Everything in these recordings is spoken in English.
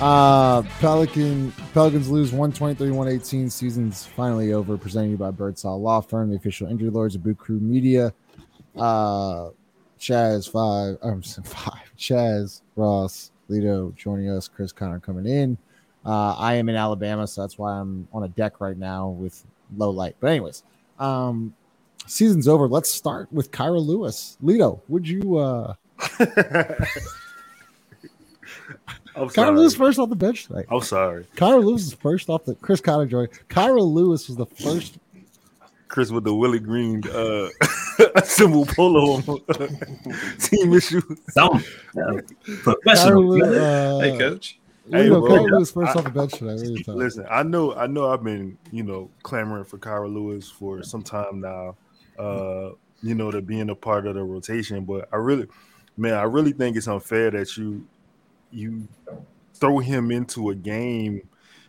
Uh, Pelican Pelicans lose 123-118. Season's finally over. Presented by Birdsall Law Firm, the official injury lawyers of Boot Crew Media. Uh, Chaz five, I'm five. Chaz Ross Lito joining us. Chris Connor coming in. Uh, I am in Alabama, so that's why I'm on a deck right now with low light. But anyways, um, season's over. Let's start with Kira Lewis. Lito, would you? uh I'm Kira sorry. Lewis first off the bench tonight. I'm sorry. Kira Lewis is first off the Chris Connor joined. Kira Lewis was the first. Chris with the Willie Green uh symbol polo on team issue. Some yeah. Professional. Lewis, uh, hey, coach. you Hey, know, bro, Kira Lewis first I- off the bench tonight. What are you talking? Listen, I know, I know, I've been, you know, clamoring for Kira Lewis for some time now. Uh, you know, to being a part of the rotation, but I really, man, I really think it's unfair that you, you throw him into a game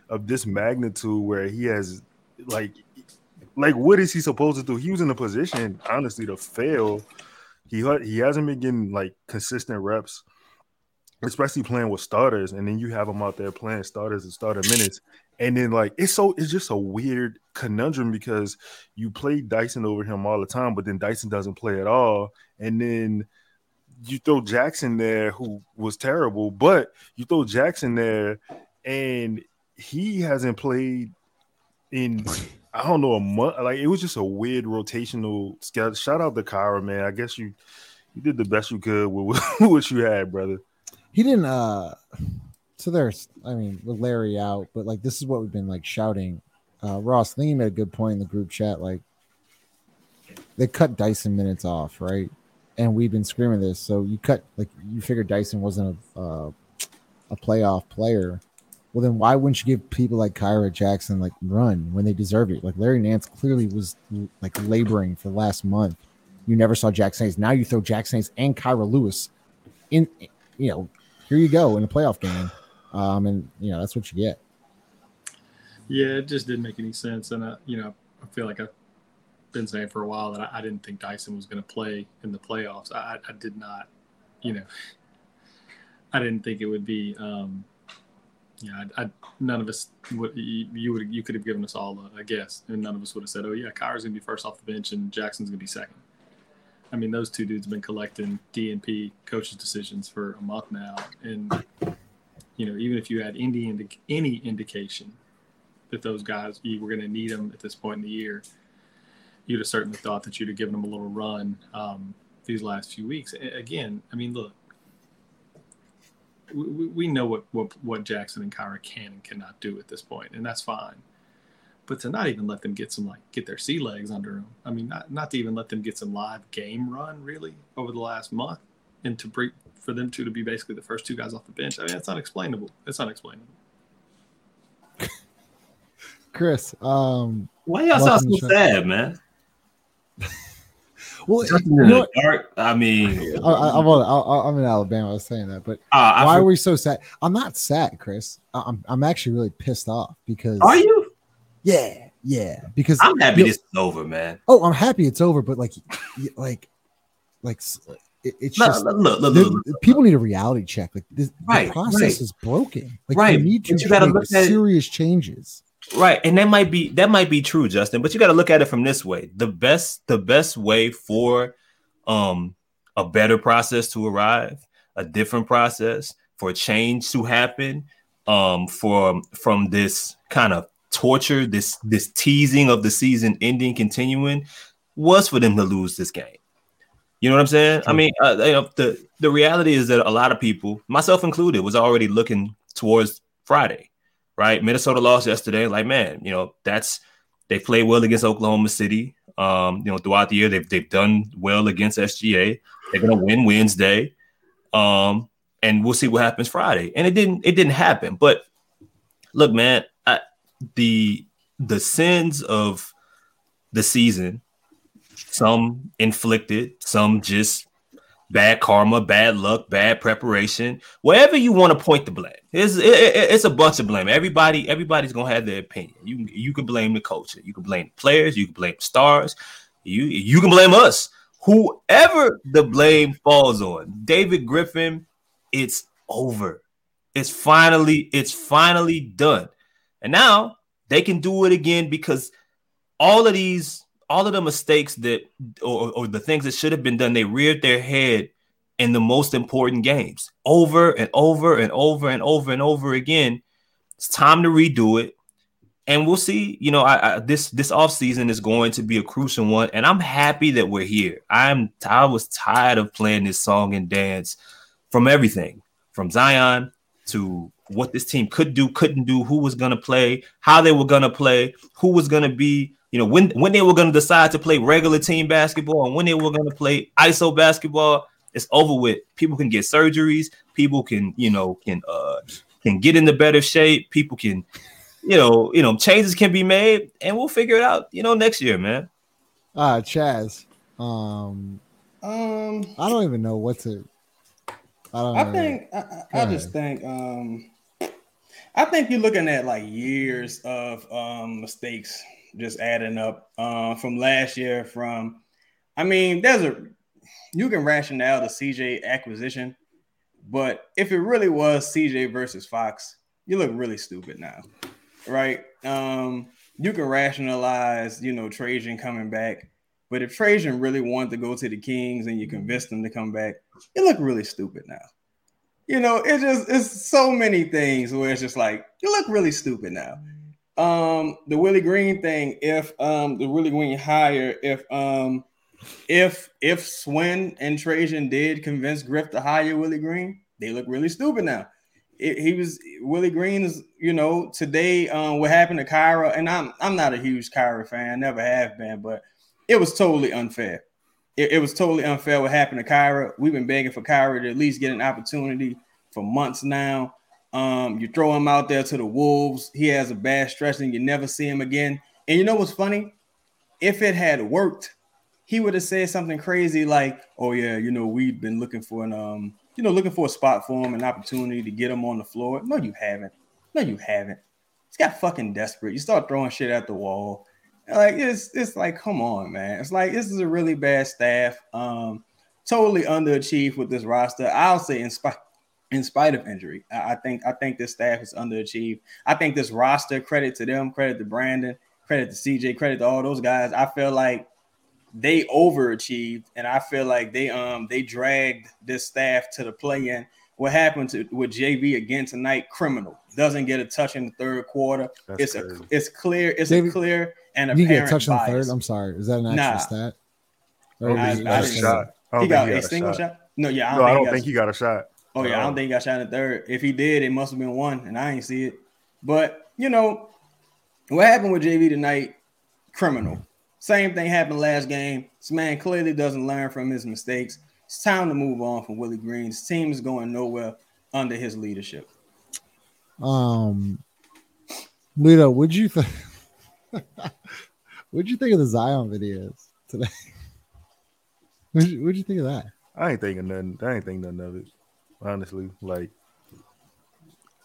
of this magnitude where he has, like, like what is he supposed to do? He was in a position, honestly, to fail. He he hasn't been getting like consistent reps especially playing with starters, and then you have them out there playing starters and starter minutes, and then like it's so it's just a weird conundrum because you play Dyson over him all the time, but then Dyson doesn't play at all, and then you throw Jaxson there who was terrible, but you throw Jaxson there, and he hasn't played in I don't know a month. Like it was just a weird rotational schedule. Shout out to Kira, man. I guess you you did the best you could with what you had, brother. He didn't. uh So there's, I mean, with Larry out, but like this is what we've been like shouting. Uh Ross, I think you made a good point in the group chat. Like they cut Dyson minutes off, right? And we've been screaming this. So you cut like you figured Dyson wasn't a uh, a playoff player. Well, then why wouldn't you give people like Kira Jaxson like run when they deserve it? Like Larry Nance clearly was like laboring for the last month. You never saw Jaxson Hayes. Now you throw Jaxson Hayes and Kira Lewis in. You know, here you go in a playoff game, um, and you know that's what you get. Yeah, it just didn't make any sense, and I, you know, I feel like I've been saying for a while that I, I didn't think Dyson was going to play in the playoffs. I, I, did not, you know, I didn't think it would be. Um, yeah, I, I, none of us would. You, you would. You could have given us all a, a guess, and none of us would have said, "Oh yeah, Kira's going to be first off the bench, and Jaxson's going to be second. I mean, those two dudes have been collecting DNP coaches' decisions for a month now, and you know, even if you had any any indication that those guys you were going to need them at this point in the year, you'd have certainly thought that you'd have given them a little run um, these last few weeks. Again, I mean, look, we, we- we know what, what what Jaxson and Kira can and cannot do at this point, and that's fine. But to not even let them get some like get their sea legs under them, I mean, not not to even let them get some live game run really over the last month, and to bring for them two to be basically the first two guys off the bench. I mean, it's unexplainable. It's unexplainable. Chris, um, Why y'all sound so to the show. sad, man? Well, you know dark. I mean, I, I, I'm, on- I'm in Alabama. I was saying that, but uh, why are we so sad? I'm not sad, Chris. I- I'm I'm actually really pissed off because are you? Yeah, yeah. Because I'm happy you- this is over, man. Oh, I'm happy it's over, but like, like, like it, it's Look, just look, look, look, look, people need a reality check. Like this, Right, the process right. is broken. Like Right, you need to you gotta make look at serious changes. Right, and that might be that might be true, Justin. But you got to look at it from this way: the best the best way for um a better process to arrive, a different process for change to happen, um for from this kind of torture, this this teasing of the season ending, continuing, was for them to lose this game. You know what I'm saying? I mean, uh, you know, the the reality is that a lot of people, myself included, was already looking towards Friday right? Minnesota lost yesterday. Like, man, you know, that's they played well against Oklahoma City. Um, you know, throughout the year, they've they've done well against SGA. They're gonna win Wednesday. Um, and we'll see what happens Friday. And it didn't it didn't happen. But look, man, I, the the sins of the season, some inflicted, some just bad karma, bad luck, bad preparation, wherever you want to point the blame. It's it, it- it's a bunch of blame. Everybody everybody's gonna have their opinion. You can you can blame the culture, you can blame the players, you can blame the stars, you you can blame us. whoever the blame falls on, David Griffin, it's over. It's finally, it's finally done. And now they can do it again because all of these, all of the mistakes that or, or the things that should have been done, they reared their head in the most important games over and over and over and over and over again. It's time to redo it. And we'll see. You know, I, I this this offseason is going to be a crucial one, and I'm happy that we're here. I'm I was tired of playing this song and dance from everything, from Zion to what this team could do, couldn't do, who was to play, how they were to play, who was to be, you know, when when they were going to decide to play regular team basketball and when they were going to play ISO basketball. It's over with. People can get surgeries. People can, you know, can uh can get into better shape. People can, you know, you know, changes can be made, and we'll figure it out, you know, next year, man. Uh Chaz. Um Um, I don't even know what to I don't I know. think I, I, Go I just think um I think you're looking at like years of um mistakes just adding up um from last year from I mean there's a you can rationale the CJ acquisition but if it really was CJ versus Fox you look really stupid now right um you can rationalize you know Trajan coming back but if Trajan really wanted to go to the Kings and you convinced him to come back you look really stupid now you know, it's just it's so many things where it's just like you look really stupid now. Um, the Willie Green thing, if um the Willie Green hire, if um if if Swin and Trajan did convince Griff to hire Willie Green, they look really stupid now. It, he was Willie Green is you know today um what happened to Kira, and I'm I'm not a huge Kira fan, never have been, but it was totally unfair it, it was totally unfair what happened to Kira. We've been begging for Kira to at least get an opportunity for months now. Um, you throw him out there to the Wolves. He has a bad stretch, and you never see him again. And you know what's funny? If it had worked, he would have said something crazy like, "Oh yeah, you know, we've been looking for an um, you know, looking for a spot for him, an opportunity to get him on the floor." No, you haven't. No, you haven't. He's got fucking desperate. You start throwing shit at the wall. Like it's it's like, come on, man. It's like this is a really bad staff. Um, totally underachieved with this roster. I'll say in spite in spite of injury. I, I think I think this staff is underachieved. I think this roster, credit to them, credit to Brandon, credit to CJ, credit to all those guys. I feel like they overachieved, and I feel like they um they dragged this staff to the play-in. What happened to with JV again tonight? Criminal doesn't get a touch in the third quarter. That's it's crazy. a it's clear. It's David, a clear and you apparent get touched in the third. I'm sorry. Is that an actual Nah. stat? Don't Or think I- he is got I a shot. I He got he a got a single shot. shot. No, yeah, I don't No, I don't he think he got a shot. Oh yeah, I Uh, don't think he got shot in the third. If he did, it must have been one, and I ain't see it. But you know, what happened with JV tonight? Criminal. Same thing happened last game. This man clearly doesn't learn from his mistakes. It's time to move on from Willie Green. His team is going nowhere under his leadership. Um, Lito, would you think? what'd you think of the Zion videos today? What'd you, what'd you think of that? I ain't thinking nothing. I ain't think nothing of it. Honestly, like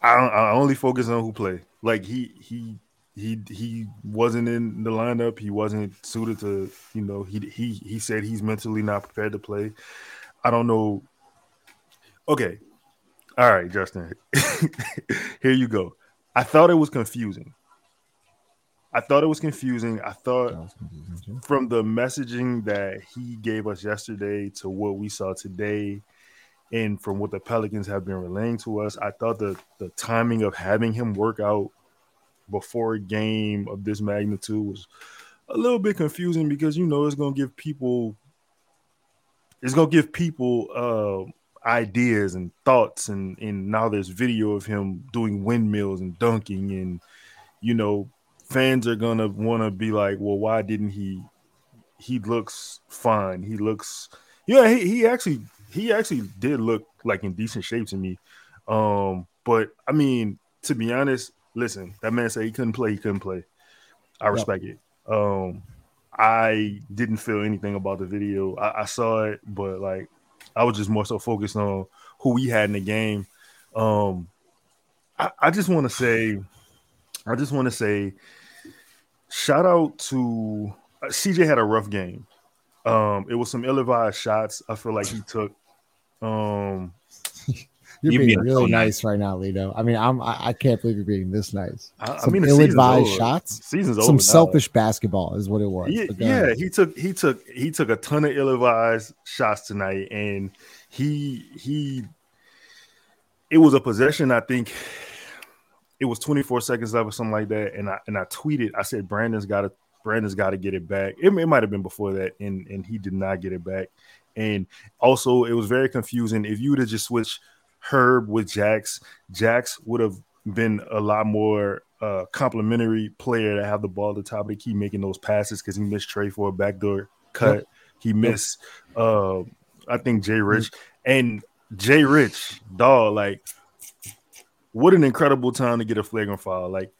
I I only focus on who play. Like he he he he wasn't in the lineup. He wasn't suited to. You know he he he said he's mentally not prepared to play. I don't know. Okay, all right, Justin. Here you go. I thought it was confusing. I thought it was confusing. I thought confusing from the messaging that he gave us yesterday to what we saw today and from what the Pelicans have been relaying to us, I thought the the timing of having him work out before a game of this magnitude was a little bit confusing because you know it's gonna give people it's gonna give people uh ideas and thoughts and and now there's video of him doing windmills and dunking and you know fans are gonna want to be like well why didn't he he looks fine. He looks yeah he, he actually he actually did look like in decent shape to me. Um but i mean to be honest listen that man said he couldn't play he couldn't play. I respect it. Um i didn't feel anything about the video. I, I saw it but like i was just more so focused on who we had in the game. Um i, I just want to say i just want to say shout out to uh, cj had a rough game. Um, it was some ill-advised shots. I feel like he took. Um, You're You being being really so nice right now, Lito. I mean, I'm I, I can't believe you're being this nice. I, I Some mean, ill-advised shots, Season's some over. now. selfish basketball is what it was. Yeah, yeah, he took he took he took a ton of ill-advised shots tonight, and he he. It was a possession. I think it was 24 seconds left or something like that, and I and I tweeted. I said Brandon's got to Brandon's got to get it back. It, it might have been before that, and and he did not get it back. And also, it was very confusing. If you would have just switched Herb with Jax, Jax would have been a lot more uh complimentary player to have the ball at the top of the key making those passes because he missed Trey for a backdoor cut. He missed uh I think Jay Rich and Jay Rich, dog, like what an incredible time to get a flagrant foul. Like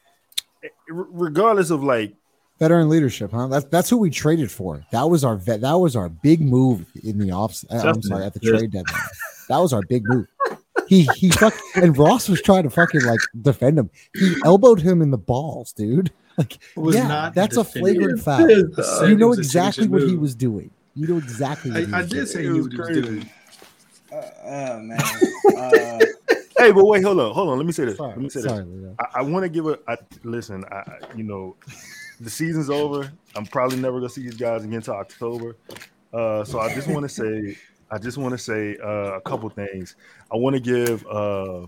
regardless of like Veteran leadership, huh? That's that's who we traded for. That was our vet. That was our big move in the off. I'm sorry, at the trade deadline. That was our big move. He he fuck and Ross was trying to fucking like defend him. He elbowed him in the balls, dude. Like was yeah, not that's a defending flagrant foul. I said You know exactly signature what he was doing. You know exactly. What he I, I did doing. say It he was was crazy. doing. Uh, uh, man. Uh, hey, but wait, hold on, hold on. Let me say this. Sorry, Let me say sorry, this. Leo. I, I want to give a I, listen. I, I- you know, the season's over. I'm probably never gonna see these guys again until October. Uh, so I just want to say, I just want to say uh, a couple things. I want to give uh,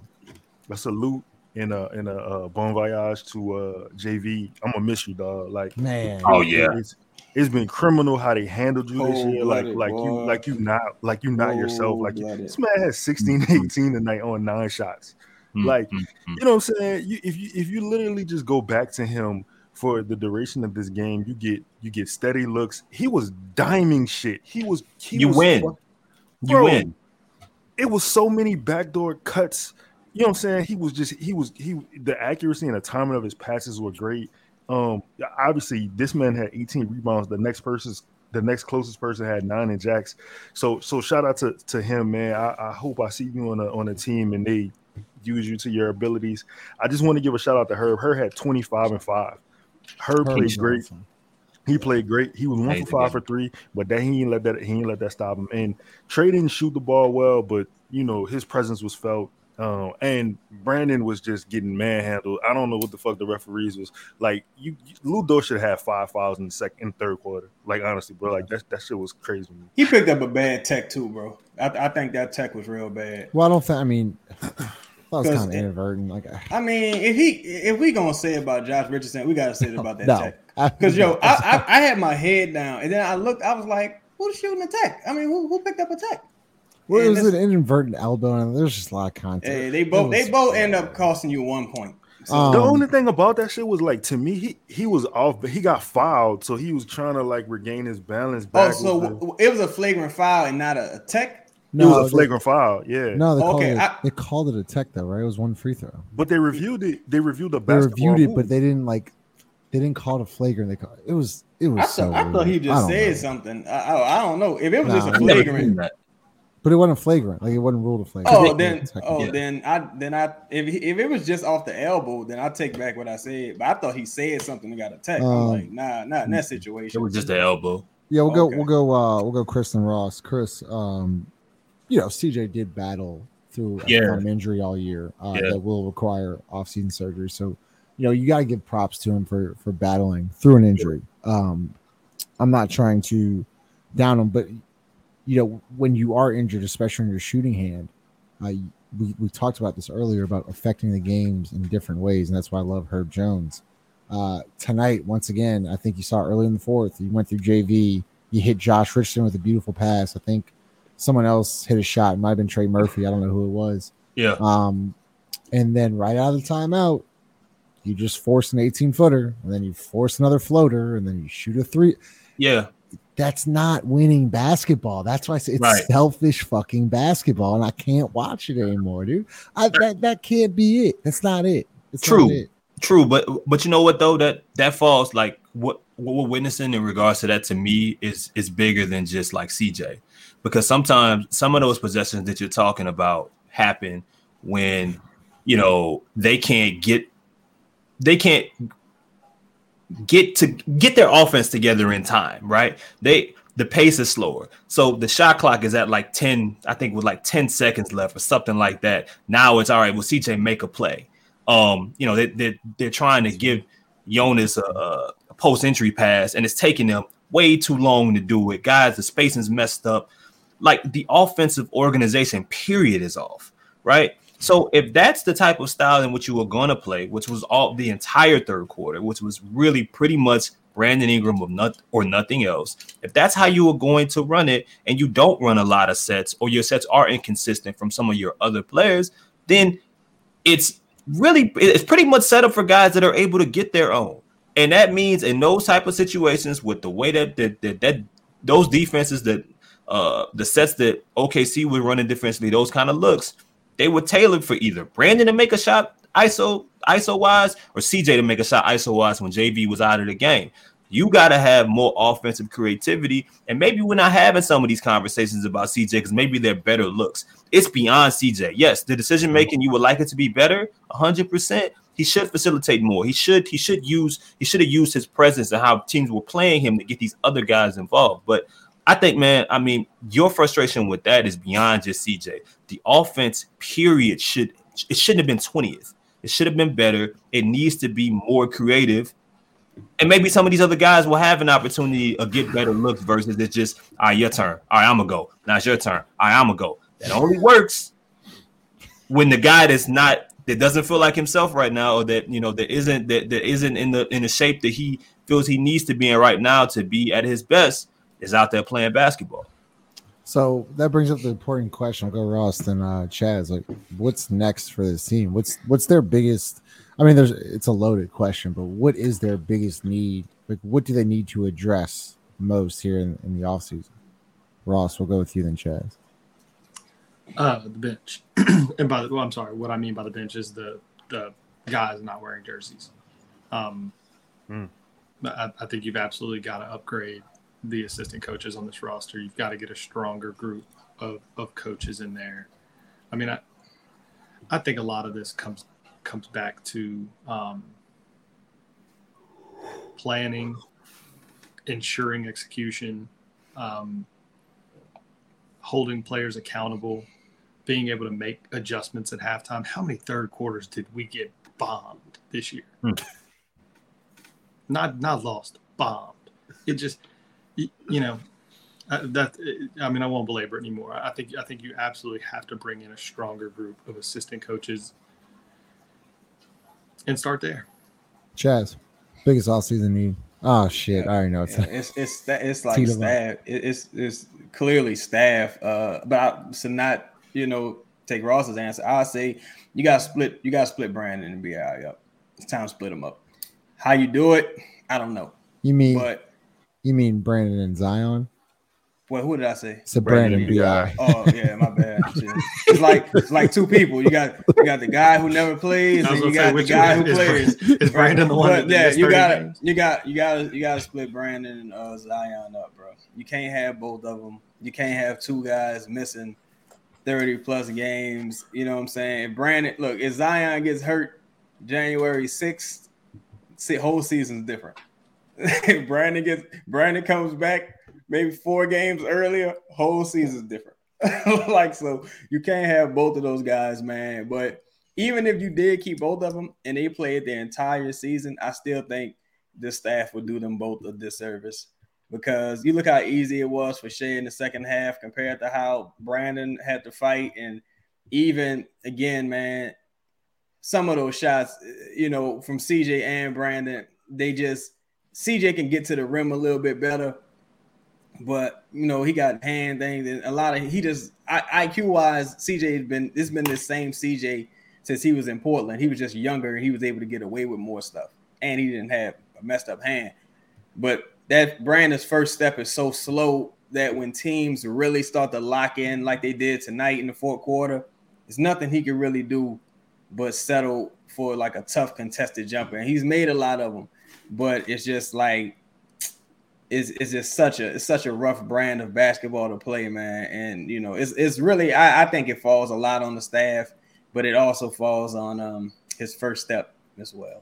a salute and a and a uh, bon voyage to uh, JV. I'm gonna miss you, dog. Like, Man, Oh yeah, it's, it's been criminal how they handled you this year. Like, Cold-blooded, like you, boy. like you not, like you not yourself. Like Cold-blooded. this man has 16, 18 tonight on nine shots. Mm, Like, mm. You know what I'm saying? You, if you if you literally just go back to him for the duration of this game, you get you get steady looks. He was diming shit. He was he You was win. you win. It was so many backdoor cuts. You know what I'm saying? He was just he was he the accuracy and the timing of his passes were great. Um obviously this man had 18 rebounds. The next person's the next closest person had nine in jacks. So so shout out to, to him, man. I, I hope I see you on a on a team and they use you to your abilities. I just want to give a shout out to Herb. Herb had 25 and 5. Herb Herb played great. awesome. He played great. He was one Amazing for five game. for three, but that he ain't let that he ain't let that stop him. And Trey didn't shoot the ball well, but you know his presence was felt. Um, and Brandon was just getting manhandled. I don't know what the fuck the referees was like. You, you Lu Dort should have five fouls in the second and third quarter. Like honestly, bro, like that that shit was crazy. to he picked up a bad tech too, bro. I, I think that tech was real bad. Well, I don't think. I mean, that was 'Cause kind of it- inadvertent. Like, I mean, if he if we gonna say about Josh Richardson, we gotta say it about that no, tech. Because yo, I, I I had my head down, and then I looked. I was like, "Who's shooting a tech? I mean, who, who picked up a tech?" well, it was an inadvertent elbow, and there's just a lot of content. Hey, they It both they was both end up costing you one point. So, Um, the only thing about that shit was like to me, he he was off, but he got fouled, so he was trying to like regain his balance oh, back. so w- it was a flagrant foul and not a, a tech. It was a they- flagrant foul, yeah. No, they called Okay, it. I- they called it a tech though, right? It was one free throw. But they reviewed it. They reviewed the They reviewed it, move. but they didn't like. They didn't call it a flagrant. They called it was. It was I so. thought, I thought he just said know. something. I, I, I don't know if it was Nah, just a I I've never flagrant. but it wasn't flagrant. Like it wasn't ruled a flagrant. Oh, then oh Yeah. then I then I if if it was just off the elbow, then I take back what I said. But I thought he said something and got a tech. I'm Um, like, nah, not in that situation. It situation. was just the elbow. Yeah, we'll go. We'll go. uh We'll go. Chris and Ross. Chris, um, you know, CJ did battle through a Yeah. thumb injury all year uh, Yeah. that will require off-season surgery. So, you know, you got to give props to him for for battling through an injury. Um, I'm not trying to down him, but you know, when you are injured, especially in your shooting hand, uh, we we talked about this earlier about affecting the games in different ways, and that's why I love Herb Jones. Uh, tonight, once again, I think you saw early in the fourth, you went through JV, you hit Josh Richardson with a beautiful pass. I think someone else hit a shot. It might have been Trey Murphy. I don't know who it was. Yeah. Um, and then right out of the timeout, you just force an 18 footer, and then you force another floater, and then you shoot a three. Yeah. That's not winning basketball. That's why I say it's Right. selfish fucking basketball, and I can't watch it anymore, dude. I, that that can't be it. That's not it. It's True. Not it. True, but but you know what though that that falls like what what we're witnessing in regards to that to me is is bigger than just like CJ, because sometimes some of those possessions that you're talking about happen when you know they can't get they can't get to get their offense together in time, right? They the pace is slower. So the shot clock is at like 10, I think with like 10 seconds left or something like that. Now it's all right. Will CJ make a play? Um, you know, they, they, they're trying to give Jonas a, a post entry pass, and it's taking them way too long to do it. Guys, the spacing's messed up. Like the offensive organization, period, is off, right? So if that's the type of style in which you were going to play, which was all the entire third quarter, which was really pretty much Brandon Ingram of not or nothing else. If that's how you were going to run it, and you don't run a lot of sets, or your sets are inconsistent from some of your other players, then it's really it's pretty much set up for guys that are able to get their own. And that means in those type of situations, with the way that that, that, that those defenses that uh the sets that OKC were running defensively, those kind of looks, they were tailored for either Brandon to make a shot ISO ISO wise or CJ to make a shot ISO wise when JV was out of the game. You got to have more offensive creativity. And maybe we're not having some of these conversations about CJ because maybe they're better looks. It's beyond CJ. Yes, the decision making you would like it to be better, 100%. He should facilitate more. He should he should use he should have used his presence and how teams were playing him to get these other guys involved. But I think, man, I mean, your frustration with that is beyond just CJ. The offense, period, should it shouldn't have been 20th. It should have been better. It needs to be more creative. And maybe some of these other guys will have an opportunity to get better looks versus it's just, all right, your turn. All right, I'm gonna go. Now it's your turn. All right, I'm gonna go. That only works when the guy that's not that doesn't feel like himself right now, or that you know that isn't that, that isn't in the in the shape that he feels he needs to be in right now to be at his best, is out there playing basketball. So that brings up the important question. I'll go Ross then uh Chaz. Like, what's next for this team? What's what's their biggest? I mean, there's it's a loaded question, but what is their biggest need? Like, what do they need to address most here in, in the offseason? Ross, we'll go with you then, Chaz. Uh, the bench, and by the well, I'm sorry. What I mean by the bench is the the guys not wearing jerseys. Um, Hmm. I, I think you've absolutely got to upgrade the assistant coaches on this roster. You've got to get a stronger group of, of coaches in there. I mean, I I think a lot of this comes comes back to um, planning, ensuring execution, um, holding players accountable, being able to make adjustments at halftime. How many third quarters did we get bombed this year? Hmm. Not not lost, bombed. It just you, you know uh, that I mean I won't belabor it anymore. I think I think you absolutely have to bring in a stronger group of assistant coaches and start there. Chaz, biggest offseason need. Oh shit, I already know it's Yeah, it's it's sta- it's like Tee them staff. It- It's it's clearly staff. Uh, but I, to not you know take Ross's answer, I say you got to split. You got to split Brandon and Bi up. It's time to split them up. How you do it, I don't know. you mean But you mean Brandon and Zion? well, who did I say? So Brandon, Brandon Bi. Bi. Oh yeah, my bad. It's like it's like two people. You got you got the guy who never plays, and you gonna say, got the guy one who is, plays. is Brandon the one But that yeah, you got games? you got you got you got to split Brandon and uh, Zion up, bro. You can't have both of them. You can't have two guys missing thirty plus games. You know what I'm saying? If Brandon, look, if Zion gets hurt January sixth, whole season's different. Brandon gets Brandon comes back maybe four games earlier, whole season's different. like so, you can't have both of those guys, man. But even if you did keep both of them and they played the entire season, I still think the staff would do them both a disservice because you look how easy it was for Shai in the second half compared to how Brandon had to fight. And even again, man, some of those shots, you know, from CJ and Brandon, they just CJ can get to the rim a little bit better. But you know, he got hand things and a lot of he just IQ wise, CJ has been this has been the same CJ since he was in Portland. He was just younger he was able to get away with more stuff. And he didn't have a messed up hand. But that Brandon's first step is so slow that when teams really start to lock in like they did tonight in the fourth quarter, it's nothing he can really do but settle for like a tough contested jumper. And he's made a lot of them, but it's just like it's, it's just such a it's such a rough brand of basketball to play, man. And you know, it's it's really I, I think it falls a lot on the staff, but it also falls on um his first step as well.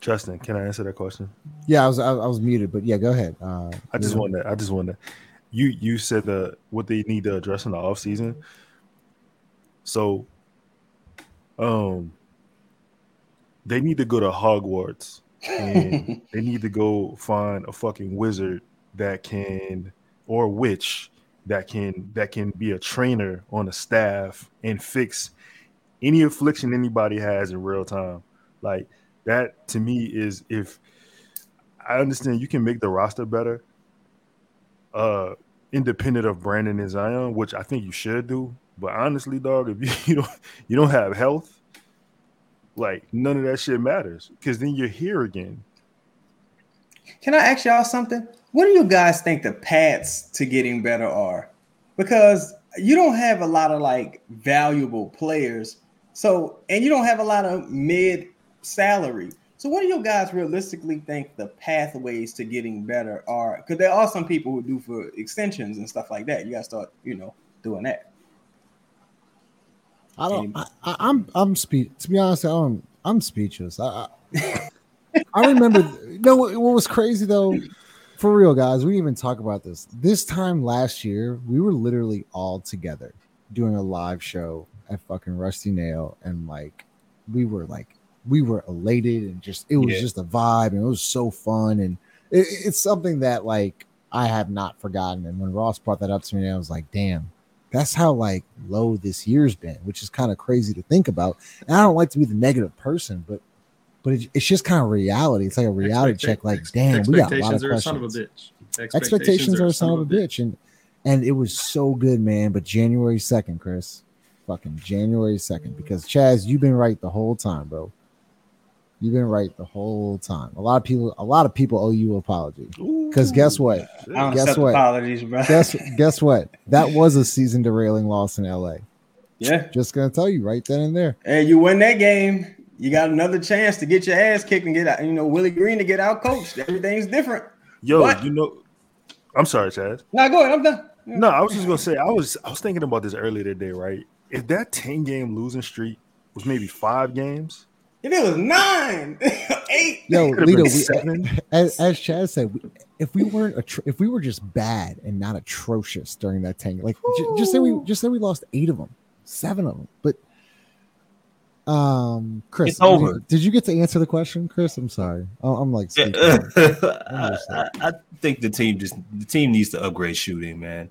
Justin, can I answer that question? Yeah, I was I, I was muted, but yeah, go ahead. Uh, I just yeah. want to. I just want to. You you said the what they need to address in the off season. So, um, they need to go to Hogwarts and they need to go find a fucking wizard that can or witch that can that can be a trainer on the staff and fix any affliction anybody has in real time. Like that to me is if I understand you can make the roster better, uh, independent of Brandon and Zion, which I think you should do. But honestly, dog, if you, you don't you don't have health, like none of that shit matters because then you're here again. Can I ask y'all something? What do you guys think the paths to getting better are? Because you don't have a lot of like valuable players. So, and you don't have a lot of mid salary. So, what do you guys realistically think the pathways to getting better are? Because there are some people who do for extensions and stuff like that. You gotta start, you know, doing that. I don't. I, I, I'm. I'm spe- To be honest, I don't. I'm speechless. I. I, I remember. no, what what was crazy though, for real, guys. We didn't even talk about this. This time last year, we were literally all together doing a live show at fucking Rusty Nail, and like, we were like, we were elated, and just it was Yeah. just a vibe, and it was so fun, and it, it's something that like I have not forgotten. And when Ross brought that up to me, I was like, damn that's how like low this year's been, which is kind of crazy to think about. And I don't like to be the negative person, but but it, it's just kind of reality. It's like a reality Expecta- check. Like, damn, we got a lot of expectations are a son of a questions. bitch. Expectations are a son of a bitch, and and it was so good, man. But January second, Chris, fucking January second, because Chaz, you've been right the whole time, bro. You've been right the whole time. A lot of people, a lot of people owe you an apology. Because guess what? I don't Guess accept what? apologies, bro. Guess guess what? That was a season derailing loss in LA. yeah. Just gonna tell you right then and there. Hey, you win that game, you got another chance to get your ass kicked and get out. You know, Willie Green to get out coached. Everything's different. Yo, What? you know, I'm sorry, Chad. Now go ahead. I'm done. No, I was just gonna say I was I was thinking about this earlier today, right? If that 10 game losing streak was maybe five games, If it was nine, eight, Yo, Lito, we, seven. as, as Chad said, we, if we weren't attro- if we were just bad and not atrocious during that ten, like j- just say we just say we lost eight of them, seven of them, but um, Chris, It's over. Did, did you get to answer the question, Chris? I'm sorry, I'm, I'm like, speaking. I, I, I think the team just the team needs to upgrade shooting, man.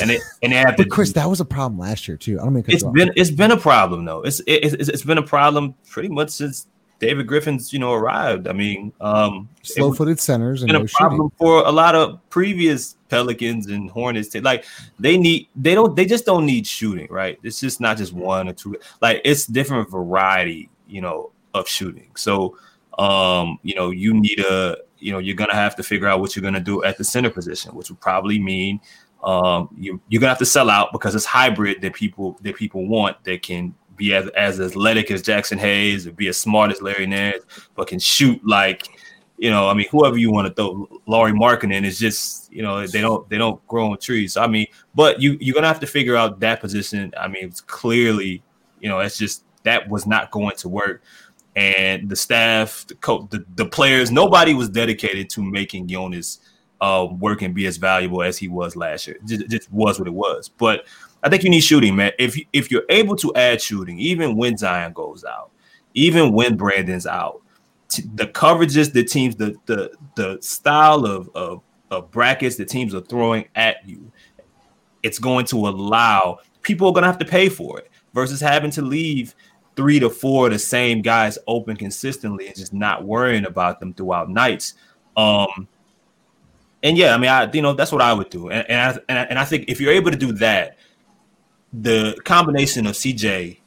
And it and but Chris, that was a problem last year too. I don't mean it's you off. been it's been a problem though. It's it, it's it's been a problem pretty much since David Griffin's you know arrived. I mean, um, slow-footed centers and been no a shooting. problem for a lot of previous Pelicans and Hornets. Like they need they don't they just don't need shooting, right? It's just not just one or two. Like it's different variety, you know, of shooting. So um, you know, you need a you know, you're gonna have to figure out what you're gonna do at the center position, which would probably mean um you you're gonna have to sell out because it's hybrid that people that people want that can be as, as athletic as Jaxson Hayes or be as smart as Larry Nance, but can shoot like you know, I mean, whoever you want to throw Lauri Markkanen in is just, you know, they don't they don't grow on trees. I mean, but you you're gonna have to figure out that position. I mean, it's clearly, you know, it's just that was not going to work. And the staff, the coach, the, the players, nobody was dedicated to making Jonas uh, work and be as valuable as he was last year. Just, just was what it was. But I think you need shooting, man. If you, if you're able to add shooting, even when Zion goes out, even when Brandon's out, t- the coverages the teams, the the the style of, of of brackets the teams are throwing at you, it's going to allow people are going to have to pay for it versus having to leave three to four of the same guys open consistently and just not worrying about them throughout nights. Um, and yeah, I mean, I you know that's what I would do, and and I, and I, and I think if you're able to do that, the combination of CJ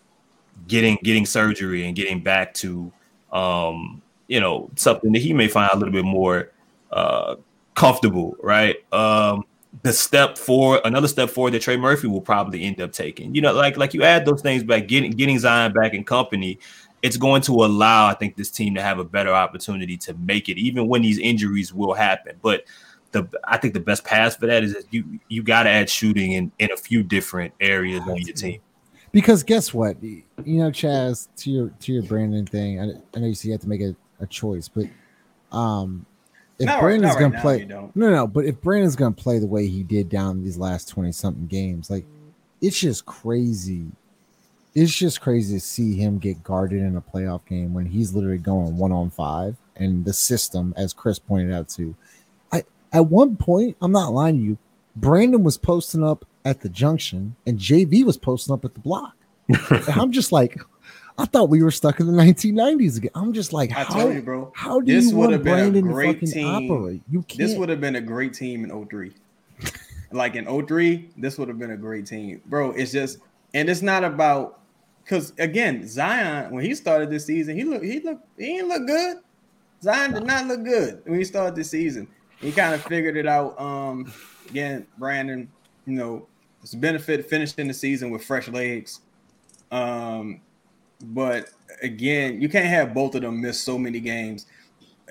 getting getting surgery and getting back to um, you know something that he may find a little bit more uh, comfortable, right? Um, the step forward, another step forward that Trey Murphy will probably end up taking. You know, like like you add those things back, getting getting Zion back in company, it's going to allow I think this team to have a better opportunity to make it, even when these injuries will happen. But the I think the best path for that is that you you got to add shooting in in a few different areas on your team. Because guess what? You know, Chaz, to your to your Brandon thing, I, I know you see you have to make a, a choice. But um, if Not right- Brandon's right gonna now, play, you no, no, but if Brandon's gonna play the way he did down these last twenty something games, like it's just crazy. It's just crazy to see him get guarded in a playoff game when he's literally going one on five, and the system, as Chris pointed out too. I at one point, I'm not lying to you, Brandon was posting up at the junction, and JV was posting up at the block. and I'm just like, I thought we were stuck in the 1990s again. I'm just like, I how, told you, bro. how do This you want have been a Brandon to fucking team. operate? You can't. This would have been a great team in 03. like in 03, this would have been a great team. Bro, it's just and it's not about because again, Zion, when he started this season, he looked he looked he didn't look good. Zion did not look good when he started this season. He kind of figured it out. Um, again, Brandon, you know, it's a benefit finishing the season with fresh legs. Um, but again, you can't have both of them miss so many games.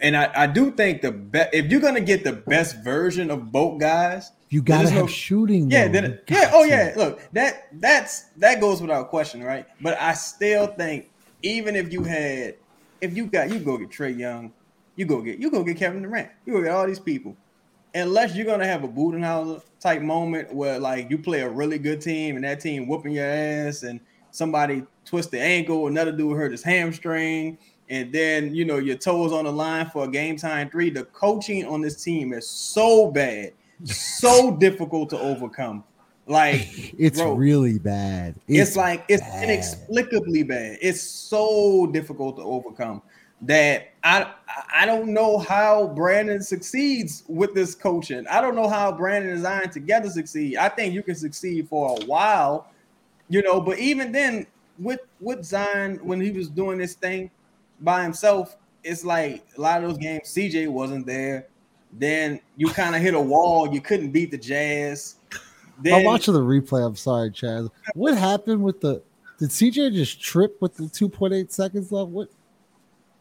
And I, I do think the best if you're gonna get the best version of both guys, you gotta have no- shooting. yeah, though. then yeah, oh to. yeah. Look, that that's that goes without question, right? But I still think even if you had, if you got, you go get Trae Young, you go get, you go get Kevin Durant, you go get all these people. Unless you're gonna have a Budenholzer type moment where like you play a really good team and that team whooping your ass and somebody twist the ankle, another dude hurt his hamstring, and then you know your toes on the line for a game time three. The coaching on this team is so bad, so difficult to overcome. Like It's bro, really bad. it's, like it's bad. inexplicably bad. It's so difficult to overcome that I I don't know how Brandon succeeds with this coaching. I don't know how Brandon and Zion together succeed. I think you can succeed for a while, you know, but even then with with Zion when he was doing this thing by himself, it's like a lot of those games CJ wasn't there. Then you kind of hit a wall. You couldn't beat the Jazz. Then, I'm watching the replay. I'm sorry, Chaz. What happened with the? Did CJ just trip with the 2.8 seconds left? What?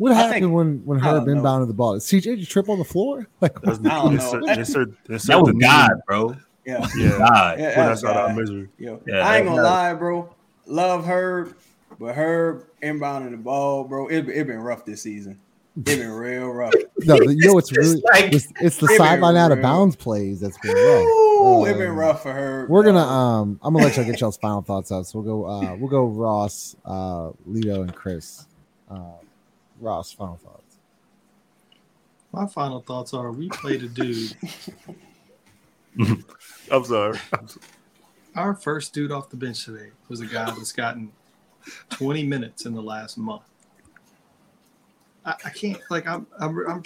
What happened think- when when Herb don't inbounded the ball? Did CJ just trip on the floor? Like That's, I don't insert- know. insert- insert That was the knee. God, bro. yeah. Yeah, God. Yeah, that's out our God. misery. Yo, Yeah, I ain't gonna lie, bro. Love Herb, but Herb inbounding the ball, bro. It it been rough this season. It been real rough. no, you know it's It's really like- it's, it's the It sideline out of bounds plays that's been rough. Ooh, it been Um, rough for her. We're gonna um I'm gonna let y'all get y'all's final thoughts out. So we'll go uh we'll go Ross, uh Lito, and Chris. Uh Ross, final thoughts. My final thoughts are: we played a dude. I'm sorry. I'm so- Our first dude off the bench today was a guy that's gotten 20 minutes in the last month. I, I can't like I'm I'm, I'm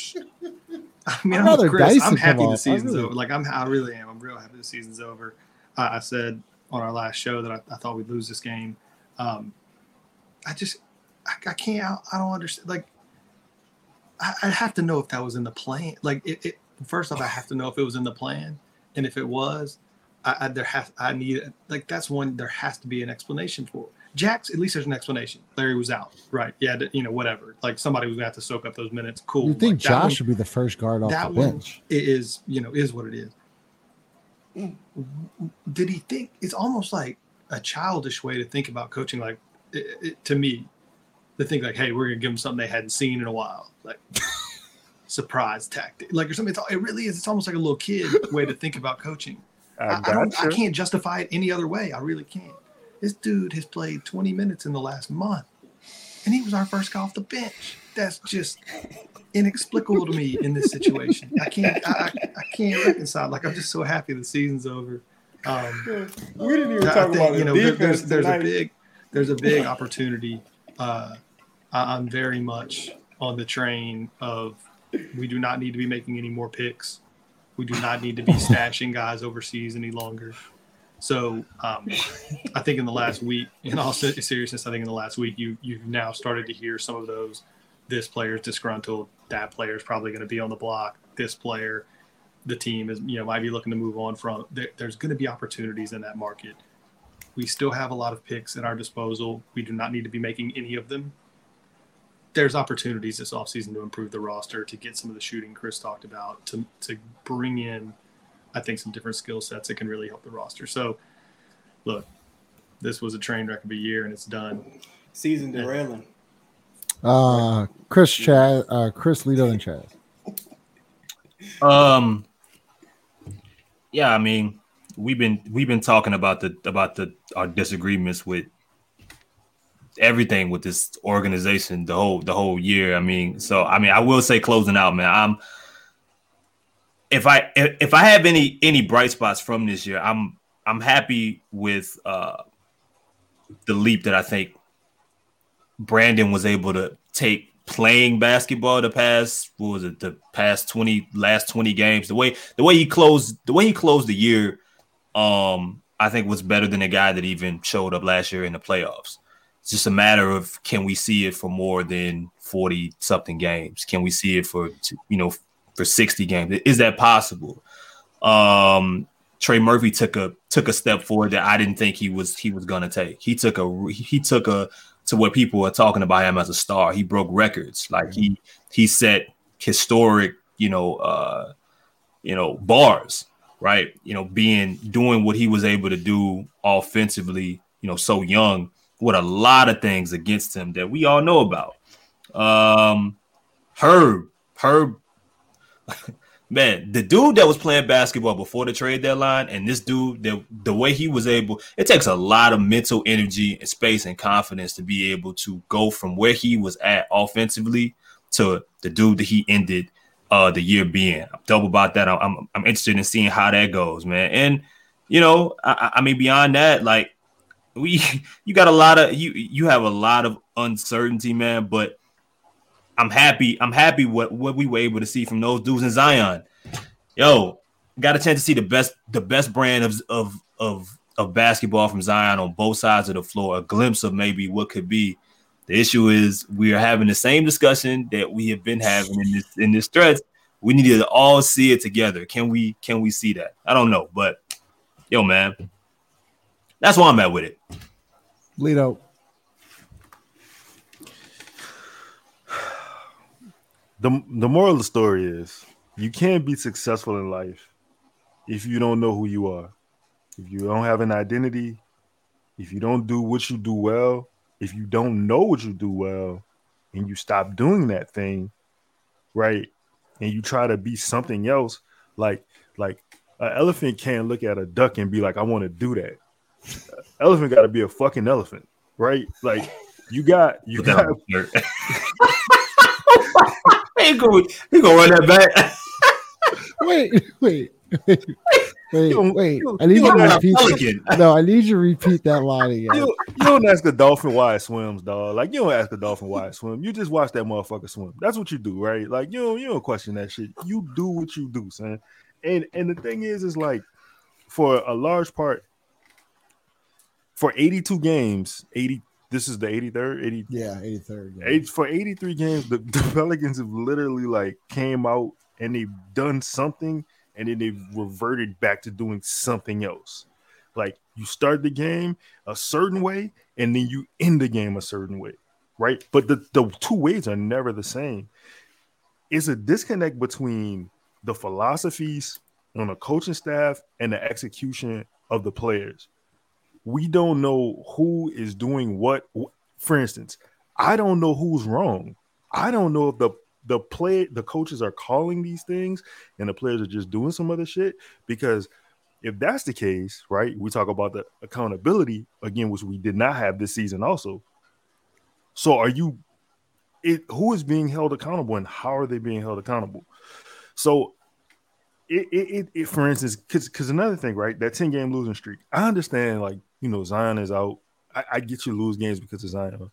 I mean I'd I'm Chris. I'm happy off. I the season's really- over. Like I'm I really am. I'm real happy the season's over. I, I said on our last show that I, I thought we'd lose this game. Um, I just I, I can't I, don't understand like I, I have to know if that was in the plan. Like it, it first off I have to know if it was in the plan and if it was I, I there has I need like that's one there has to be an explanation for. Jack's at least there's an explanation. Larry was out, right? Yeah, you know whatever. Like somebody was gonna have to soak up those minutes. Cool. You think Like, Josh one should be the first guard off that the one- bench? is you know is what it is. Did he think it's almost like a childish way to think about coaching? Like it, it, to me, to think like, hey, we're gonna give them something they hadn't seen in a while, like surprise tactic, like or something. It's, it really is. It's almost like a little kid way to think about coaching. I, I, I don't. I can't justify it any other way. I really can't. This dude has played 20 minutes in the last month, and he was our first guy off the bench. That's just inexplicable to me in this situation. I can't. I, I, I can't reconcile. Like I'm just so happy the season's over. Um, we didn't even I talk think, about the you know there- defense there's there's a big there's a big opportunity. Uh, I, I'm very much on the train of we do not need to be making any more picks. We do not need to be stashing guys overseas any longer. So um, I think in the last week, in all seriousness, I think in the last week you you've now started to hear some of those. This player's disgruntled. That player's probably going to be on the block. This player, the team is you know might be looking to move on from. There, there's going to be opportunities in that market. We still have a lot of picks at our disposal. We do not need to be making any of them. There's opportunities this offseason to improve the roster, to get some of the shooting Chris talked about, to to bring in, I think, some different skill sets that can really help the roster. So, look, this was a train wreck of a year, and it's done. Season derailing. Uh, Chris Chad, uh, Chris Lito and Chaz. Um, yeah, I mean, we've been we've been talking about the about the our disagreements with everything with this organization the whole the whole year. I mean, so I mean, I will say closing out, man. I'm if I if, if I have any any bright spots from this year, I'm I'm happy with uh the leap that I think Brandon was able to take playing basketball the past what was it the past 20 last 20 games the way the way he closed the way he closed the year um I think was better than the guy that even showed up last year in the playoffs. It's just a matter of can we see it for more than 40 something games? Can we see it for you know for 60 games? Is that possible? Um Trey Murphy took a took a step forward that I didn't think he was he was gonna take. He took a he took a to what people are talking about him as a star. He broke records. Like he he set historic, you know, uh, you know, bars, right? You know, being doing what he was able to do offensively, you know, so young with a lot of things against him that we all know about. Um Herb, Herb man, the dude that was playing basketball before the trade deadline, and this dude, the the way he was able, it takes a lot of mental energy and space and confidence to be able to go from where he was at offensively to the dude that he ended uh the year being. I'm double about that. I'm I'm, I'm interested in seeing how that goes, man. And you know, I, I mean, beyond that, like we, you got a lot of you, you have a lot of uncertainty, man, but I'm happy. I'm happy what what we were able to see from those dudes in Zion. Yo, got a chance to see the best the best brand of of of of basketball from Zion on both sides of the floor. A glimpse of maybe what could be. The issue is we are having the same discussion that we have been having in this in this stretch. We need to all see it together. Can we can we see that? I don't know, but yo, man, that's why I'm at with it. Lito. the the moral of the story is you can't be successful in life if you don't know who you are. If you don't have an identity, if you don't do what you do well, if you don't know what you do well, and you stop doing that thing, right? And you try to be something else, like like an elephant can't look at a duck and be like, I want to do that. Elephant got to be a fucking elephant, right? Like you got you Put got on the shirt. he gonna he gonna run that back. Wait, wait, wait, wait, You- wait. you- I need you you to repeat. Pelican. No, I need you to repeat that line again. you, you don't ask a dolphin why it swims, dog. Like you don't ask a dolphin why it swims. You just watch that motherfucker swim. That's what you do, right? Like you don't you don't question that shit. You do what you do, son. And and the thing is, is like for a large part, for 82 games, 80 this is the 83rd, 80 Yeah, 83rd. yeah. eight for 83 games, the, the Pelicans have literally like came out and they've done something and then they've reverted back to doing something else. Like you start the game a certain way and then you end the game a certain way, right? But the, the two ways are never the same. It's a disconnect between the philosophies on the coaching staff and the execution of the players. We don't know who is doing what. For instance, I don't know who's wrong. I don't know if the the play the coaches are calling these things and the players are just doing some other shit because if that's the case, right? We talk about the accountability again, which we did not have this season also. So are you it who is being held accountable and how are they being held accountable? So it it, it, for instance, because another thing, right? That 10 game losing streak. I understand, like, you know, Zion is out. I, I get you lose games because of Zion.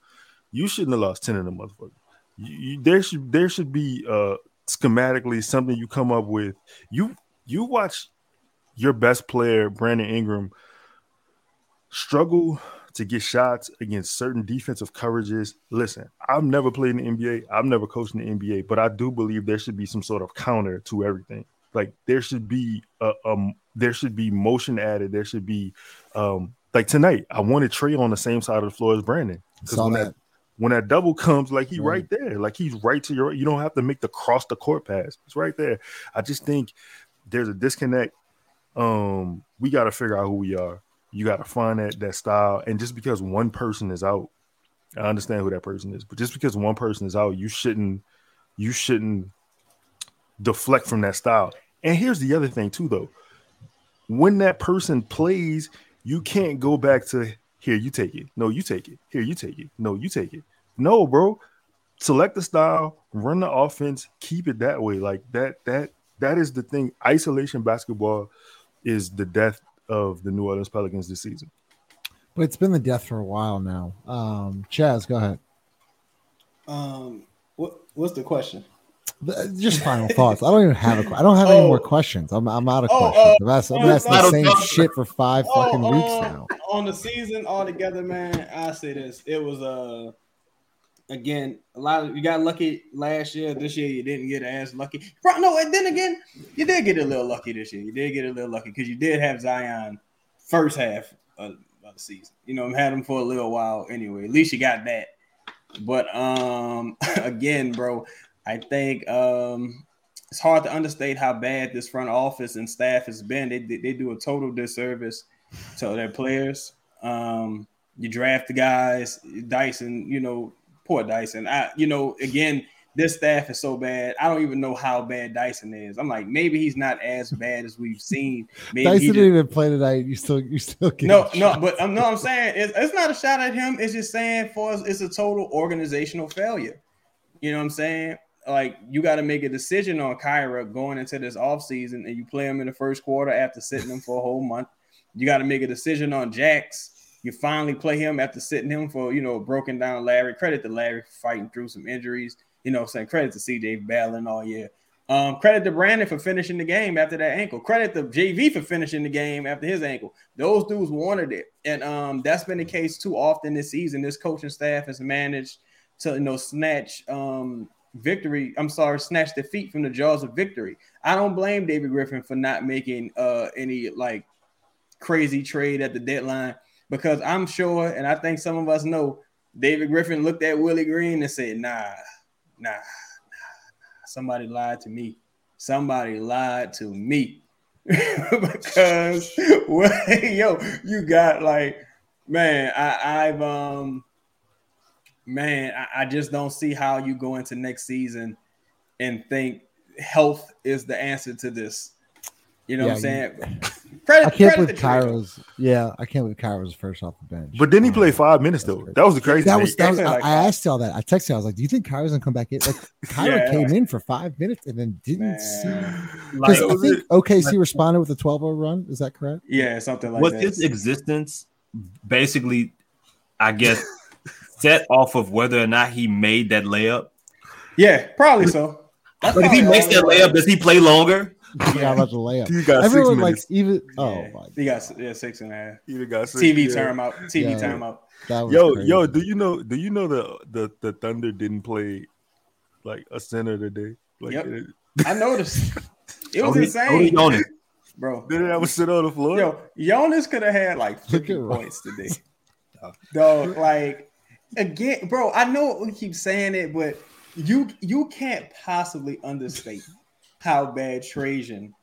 You shouldn't have lost 10 of them motherfuckers. You, you, there should there should be uh schematically something you come up with. You you watch your best player, Brandon Ingram, struggle to get shots against certain defensive coverages. Listen, I've never played in the NBA. I've never coached in the NBA, but I do believe there should be some sort of counter to everything. Like there should be a um there should be motion added. There should be um like tonight. I wanted Trey on the same side of the floor as Brandon. 'Cause Saw when that. when that double comes, like he Right. right there, like he's right to your. You don't have to make the cross the court pass. It's right there. I just think there's a disconnect. Um, we got to figure out who we are. You got to find that that style, and just because one person is out, I understand who that person is, but just because one person is out, you shouldn't you shouldn't deflect from that style. And here's the other thing too, though. When that person plays, you can't go back to here, you take it. No, you take it. Here, you take it. No, you take it. No, bro. Select the style, run the offense, keep it that way. Like that, that, that is the thing. Isolation basketball is the death of the New Orleans Pelicans this season. But it's been the death for a while now. Um, Chaz, go ahead. Um, what what's the question? Just final thoughts. I don't even have a. I don't have any Oh. more questions. I'm, I'm out of Oh, questions. uh, I've asked, I've oh, the same thoughts. shit for five Oh, fucking weeks um, now. On the season altogether, man, I say this. It was uh again a lot of you got lucky last year. This year you didn't get as lucky. Bro, no, and then again, you did get a little lucky this year. You did get a little lucky because you did have Zion first half of, of the season. You know, I'm had him for a little while anyway. At least you got that. But um again, bro, I think um it's hard to understate how bad this front office and staff has been. They, they, they do a total disservice to their players. Um, you draft the guys, Dyson, you know, poor Dyson. I, you know, again, this staff is so bad. I don't even know how bad Dyson is. I'm like, maybe he's not as bad as we've seen. Maybe Dyson didn't even play tonight. You still, you still no, no, but um, no, I'm saying it's, it's not a shot at him. It's just saying for us, it's a total organizational failure. You know what I'm saying? Like you got to make a decision on Kira going into this offseason and you play him in the first quarter after sitting him for a whole month. You got to make a decision on Jax. You finally play him after sitting him for, you know, broken down Larry. Credit to Larry for fighting through some injuries. You know, saying credit to CJ battling all year. Um, credit to Brandon for finishing the game after that ankle. Credit to JV for finishing the game after his ankle. Those dudes wanted it, and um, that's been the case too often this season. This coaching staff has managed to you know snatch um, victory. I'm sorry, snatch defeat from the jaws of victory. I don't blame David Griffin for not making uh, any like crazy trade at the deadline because I'm sure, and I think some of us know, David Griffin looked at Willie Green and said, "Nah, nah, nah, somebody lied to me. Somebody lied to me." because well, yo, you got like, man, I, I've um, man, I, I just don't see how you go into next season and think health is the answer to this. You know what I'm Yeah, saying? Credit, I can't credit believe to Yeah, I can't believe Kira's was first off the bench. But then he Um, played five minutes though. That was the crazy. That thing. was, that was I, like I asked y'all that. I texted you. I was like, "Do you think Kira's gonna come back in?" Like, Kira Yeah. came in for five minutes and then didn't Man. see. Like, I think OKC responded with a 12-0 run. Is that correct? Yeah, something like was that. his existence basically, I guess, set off of whether or not he made that layup? yeah, probably so. That's But if he makes that layup, does he play longer? Yeah, about the layup. He got six Everyone like minutes. even. Oh Yeah. my, he got yeah six and a half. He got six, TV yeah. timeout. TV Yeah. timeout. that Yo, crazy. yo, do you know? Do you know the the the Thunder didn't play like a center today? Like, Yep. it- I noticed. It was Odie- insane, Odie Jonas. bro. didn't have a sit on the floor. Yo, Jonas could have had like 50 points today. Dog, like again, bro. I know we keep saying it, but you you can't possibly understate how bad Trajan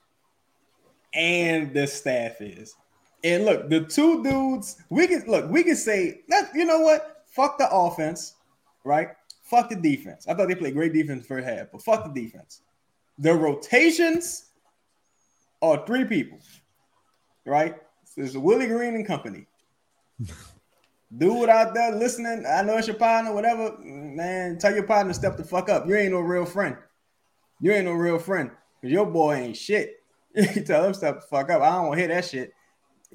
and the staff is. And look, the two dudes, we can look, we can say that you know what? Fuck the offense, right? Fuck the defense. I thought they played great defense for half, but fuck the defense. The rotations are three people, right? So There's Willie Green and company. Dude out there listening, I know it's your partner, whatever. Man, tell your partner step the fuck up. You ain't no real friend. You ain't no real friend. Cause your boy ain't shit. you tell him step the fuck up. I don't want to hear that shit.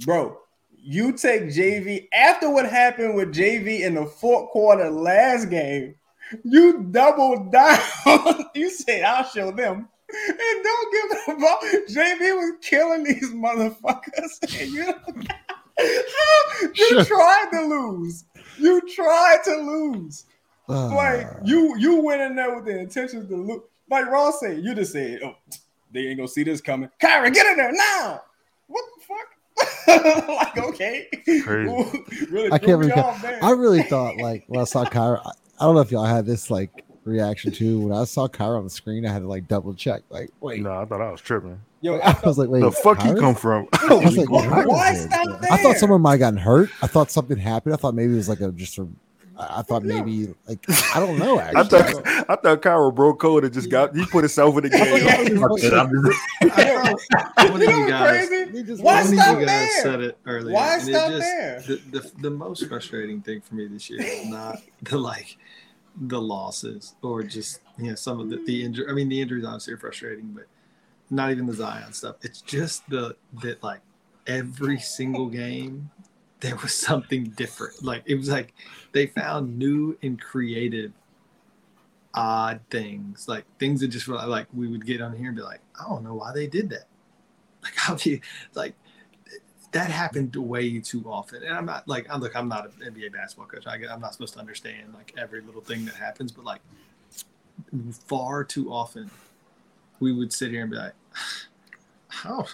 Bro, you take JV after what happened with JV in the fourth quarter last game. You double down. you said I'll show them. And don't give a fuck. JV was killing these motherfuckers. And you, you Sure. tried to lose. You tried to lose. Uh, Like you, you went in there with the intentions to lose. Like Ross said, you just said, "Oh, they ain't gonna see this coming." Kira, get in there now. What the fuck? like okay, really I can't me believe off, man. I really thought like when I saw Kira. I, I don't know if y'all had this like reaction too. When I saw Kira on the screen, I had to like double check. Like, wait, No, I thought I was tripping. Yo, I was like, wait, the fuck he Kira's- come from? I was like, Why- Kira's why I thought someone might have gotten hurt. I thought something happened. I thought maybe it was like a just a I, I thought maybe like I don't know. I Actually, thought I thought Kira broke code and just got he put himself in the game. I'm just- I thought one of You know you what's guys, crazy? Why one of you guys there? said it earlier. Why and it stop just- there? The, the, the most frustrating thing for me this year is not the like the losses or just you know some of the, the injury. I mean, the injuries obviously are frustrating, but not even the Zion stuff. It's just the that like every single game there was something different. Like it was like they found new and creative odd things, like things that just like we would get on here and be like, I don't know why they did that. Like how do you like that happened way too often. And I'm not like I'm look, I'm not an NBA basketball coach. I, I'm not supposed to understand like every little thing that happens, but like far too often we would sit here and be like, oh,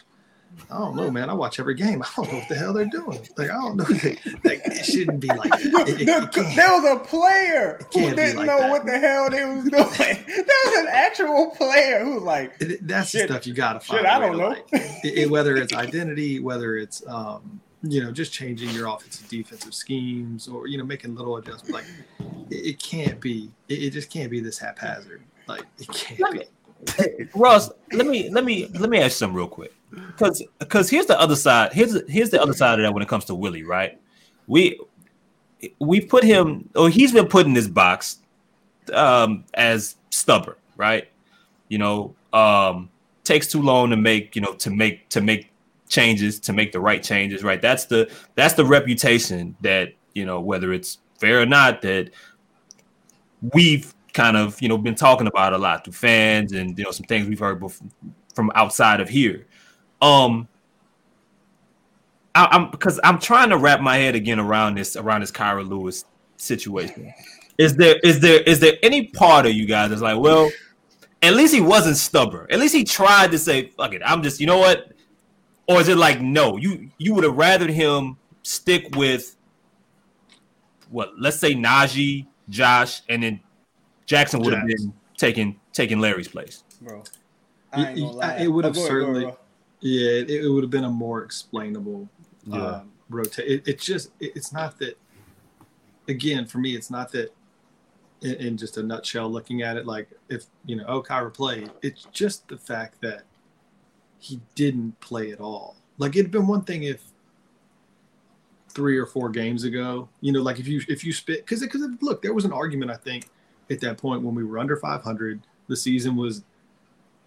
I don't know, man. I watch every game. I don't know what the hell they're doing. Like I don't know. Like it shouldn't be like that. It- it- There- it there was a player who didn't like know that. what the hell they was doing. there was an actual player who was like, that's Shit. the stuff you gotta find. "Shit, a I way don't know." like, it- it- whether it's identity, whether it's um, you know just changing your offensive defensive schemes, or you know making little adjustments. Like it, it can't be. It, it just can't be this haphazard. Like it can't be. Ross, let me let me let me ask you something real quick. Because because here's the other side. Here's here's the other side of that when it comes to Willie, right? We we put him or he's been put in this box um as stubborn, right? You know, um takes too long to make, you know, to make to make changes, to make the right changes, right? That's the that's the reputation that, you know, whether it's fair or not, that we've kind of you know been talking about a lot to fans and you know some things we've heard from outside of here. Um, I, I'm because I'm trying to wrap my head again around this around this Kira Lewis situation. Is there is there is there any part of you guys that's like, well, at least he wasn't stubborn. At least he tried to say, "Fuck it, I'm just," you know what? Or is it like, no, you you would have rather him stick with what? Let's say Naji, Josh, and then Jaxson would have been taking taking Larry's place. bro, I ain't gonna lie. It would have Oh, go ahead, go ahead, certainly- bro. Yeah, it, it would have been a more explainable Yeah. um, rotate. It, it's just it, it's not that. Again, for me, it's not that. In, in just a nutshell, looking at it, like if you know, oh, Kira played. It's just the fact that he didn't play at all. Like it'd been one thing if three or four games ago, you know, like if you if you spit because because look, there was an argument I think at that point when we were under 500, the season was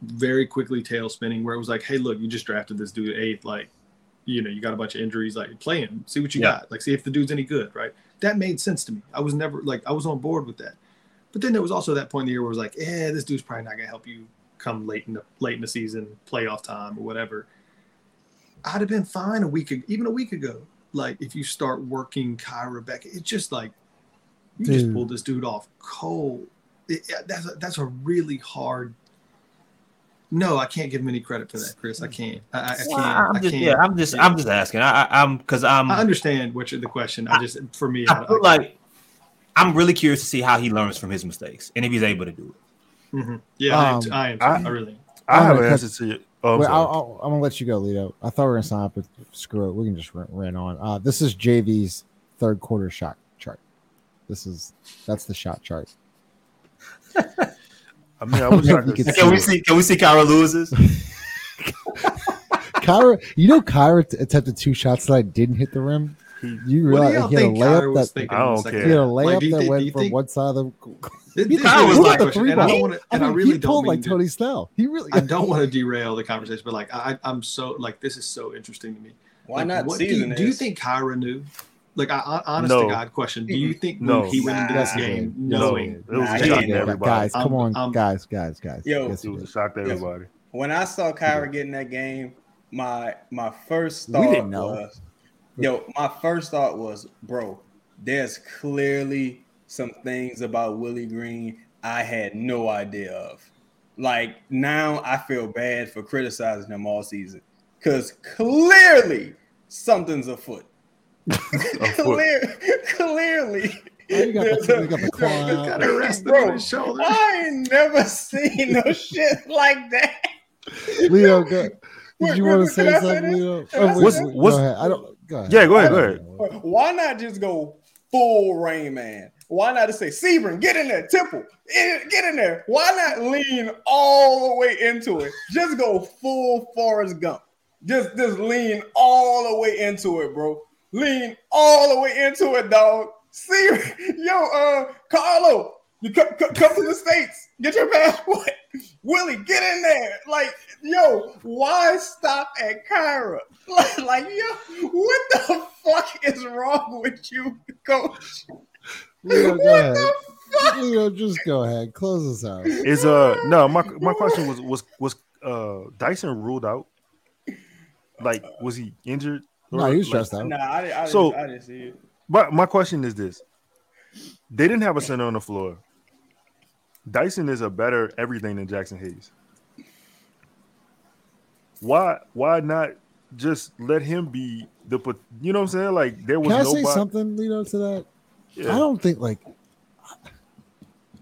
very quickly tail spinning where it was like, hey, look, you just drafted this dude eighth, like, you know, you got a bunch of injuries, like play him, see what you Yeah. got, like see if the dude's any good, right? That made sense to me. I was never like I was on board with that. But then there was also that point in the year where it was like, yeah, this dude's probably not gonna help you come late in the late in the season, playoff time or whatever. I'd have been fine a week, even a week ago. Like if you start working Kira back, it's just like you just pulled this dude off cold. It, yeah, that's a, that's a really hard. No, I can't give him any credit for that, Chris. I can't. I, I I can't. I'm I just, can't. yeah, I'm just, I'm just asking. I, I, I'm because I'm, I understand what you're, the question. I just for me, I feel like I'm really curious to see how he learns from his mistakes and if he's able to do it. Mhm. yeah, I am, Um. I am. I- I really. I have an answer to you. Oh, I'm Wait. I'll, I'll, I'm gonna let you go, Lito. I thought we were gonna sign up, but screw it. We can just run, run on. Uh, this is JV's third quarter shot chart. This is that's the shot chart. I mean, I wish I You could could see Can we see? Can we see Kira Lewis's? Kira, you know, Kira t- attempted two shots that I didn't hit the rim. You What realize y'all he had a think layup that thinking? I don't care. he had a half? Like, layup that think- went from think- one side of the. This, He this Kira was my like- question, and I don't want to. I And I, mean, really he don't like to- Tony Snell. He really. I don't want to derail the conversation, but like I, I'm so like this is so interesting to me. Why Like, not what do you, do you think Kira knew? Like, I, I honest No. to God question. Do you think No. when he went into Nah. this game did. knowing? It was Nah, a he shock to everybody. guys, come I'm- on, I'm- guys, guys, guys. Yo. Yes, It was a shock to everybody. when I saw Kira get in that game, my my first We thought didn't know. was, yo, my first thought was, bro, there's clearly some things about Willie Green I had no idea of. Like now, I feel bad for criticizing him all season because clearly something's afoot. foot. Clear, clearly. Oh, you got there's a- got the claw. Got arrested Bro, on his shoulder. I ain't never seen no shit like that. Leo, go, did you want to say something. Leo? Oh, What's- this? what's- go ahead. I don't. Go ahead. Yeah, go ahead, go ahead. Why not just go full Rain Man? Why not just say Seabron, get in there, Temple, get in there? Why not lean all the way into it? Just go full Forrest Gump. Just just lean all the way into it, bro. Lean all the way into it, dog. See, yo, uh, Carlo, you come, come, come to the states. Get your passport. Willie, get in there. Like, yo, why stop at Kira? Like, like, yo, what the fuck is wrong with you, coach? Leo, go What ahead. the fuck? Leo, just go ahead. Close us out. Is uh no my my question was was was uh Dyson ruled out? Like was he injured? No, he was Like, stressed out. Nah, I, I, So- didn't, I didn't see it. My my question is this: They didn't have a center on the floor. Dyson is a better everything than Jaxson Hayes. Why why not just let him be the you know what I'm saying? Like there was Can I nobody. say something, Leo, to that? Yeah. I don't think like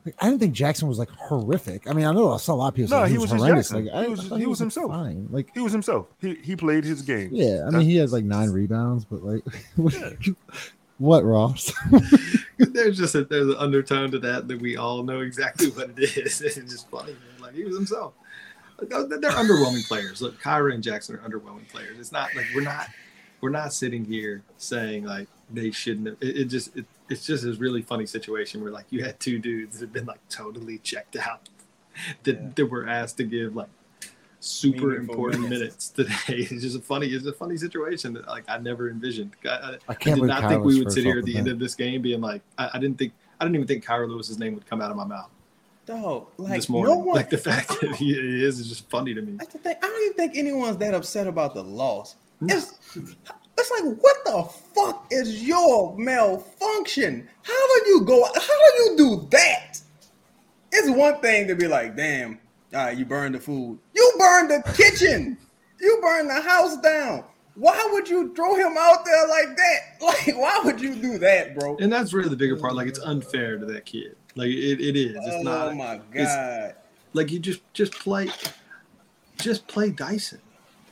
like, I didn't think Jaxson was like horrific. I mean, I know I saw a lot of people No, say he he was was horrendous. Jaxson. Like, I, He was- I he was like, himself. Fine. Like, He was himself. He he played his game. yeah, I mean, he has like nine rebounds, but like, what, Ross? there's just a, there's an undertone to that that we all know exactly what it is. It's just funny. Man. Like he was himself. Like, they're they're underwhelming players. Look, Kira and Jaxson are underwhelming players. It's not like we're not we're not sitting here saying like they shouldn't have. It, it just it, it's just a really funny situation where like you had two dudes that have been like totally checked out that, Yeah. that were asked to give like super Meaningful important minutes. minutes. today. It's just a funny it's a funny situation that like I never envisioned. I, I, I I can't did not Kyle think we would sit here at the the end bench. of this game being like, I, I didn't think, I didn't even think Kira Lewis's name would come out of my mouth Dog, like this morning. no one. like the fact that he is is just funny to me. That's the thing. I don't even think anyone's that upset about the loss. No. It's, it's like, what the fuck is your malfunction? How do you go? How do you do that? It's one thing to be like, damn, all right, you burned the food. You burned the kitchen. You burned the house down. Why would you throw him out there like that? Like, why would you do that, bro? And that's really the bigger part. Like it's unfair to that kid. Like it, it is. It's oh not my god. like you just just play, just play Dyson.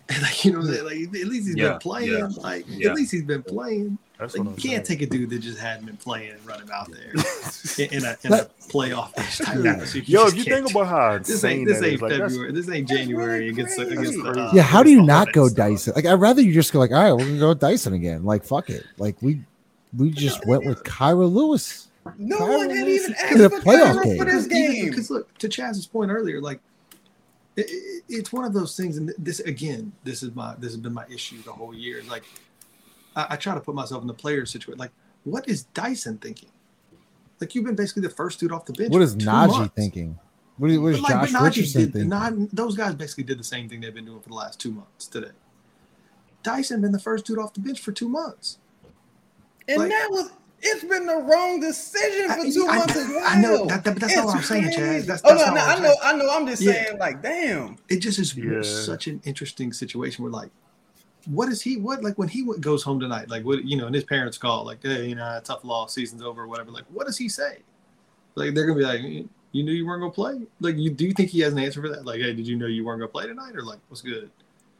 And like you know, like at least he's Yeah, been playing. yeah, Like yeah. at least he's been playing. That's Like, what you can't saying. take a dude that just hadn't been playing and run him out there in, in a, in a playoff type atmosphere. Yo, if you think about how this insane ain't this that ain't is, like, February. This ain't January really against the, against the. Uh, yeah, how do you not go Hornets, Dyson? Like, I'd rather you just go like, all right, we're gonna go with Dyson again. Like, fuck it. Like, we we just went with Kira Lewis. No Kira one had Lewis even in asked for playoff game. for this game. Because look, to Chaz's point earlier, like it, it- it's one of those things, and this again, this is my this has been my issue the whole year. Like I, I try to put myself in the player situation. Like, what is Dyson thinking? Like you've been basically the first dude off the bench. What is for Naji months. thinking? What is, what is But, like, Josh but Naji Richardson did- thinking? Not, those guys basically did the same thing they've been doing for the last two months today. Dyson been the first dude off the bench for two months. And Like- that was it's been the wrong decision for two I- months as well. I know, that- that- but that's not what I'm It's saying, Chaz. crazy. That's- oh that's no, not no, I know. I know. I'm just Yeah. saying, like, damn. it just is Yeah. such an interesting situation where like what is he what like when he goes home tonight like what you know and his parents call like hey you know tough loss season's over or whatever like what does he say like they're gonna be like you you knew you weren't gonna play like you do you think he has an answer for that like hey did you know you weren't gonna play tonight or like what's good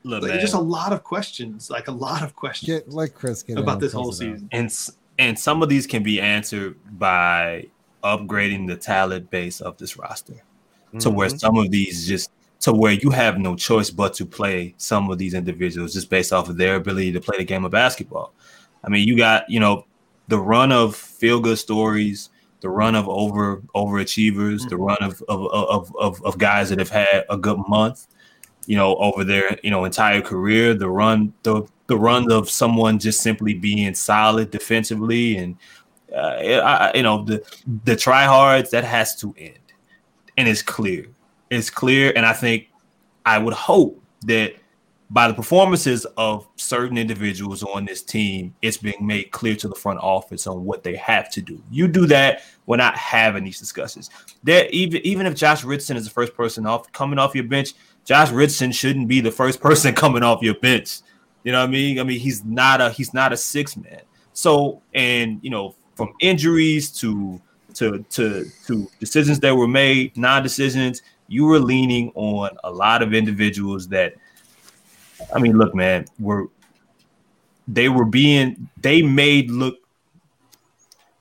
Look, like man, just a lot of questions like a lot of questions Get like Chris get about this whole it out. season and s- and some of these can be answered by upgrading the talent base of this roster to where Mhm. some of these just to where you have no choice but to play some of these individuals just based off of their ability to play the game of basketball. I mean, you got you know the run of feel good stories, the run of over overachievers, the Mhm. run of of, of of of guys that have had a good month, you know, over their you know entire career. The run the the run of someone just simply being solid defensively and uh, I, you know the the tryhards that has to end, and it's clear. It's clear, and I think I would hope that by the performances of certain individuals on this team, it's being made clear to the front office on what they have to do. You do that, we're not having these discussions. That even even if Josh Richardson is the first person off coming off your bench, Josh Richardson shouldn't be the first person coming off your bench. You know what I mean? I mean, he's not a he's not a six man. So, and you know, from injuries to to to to decisions that were made, non-decisions, you were leaning on a lot of individuals that I mean, look, man, were they were being they made look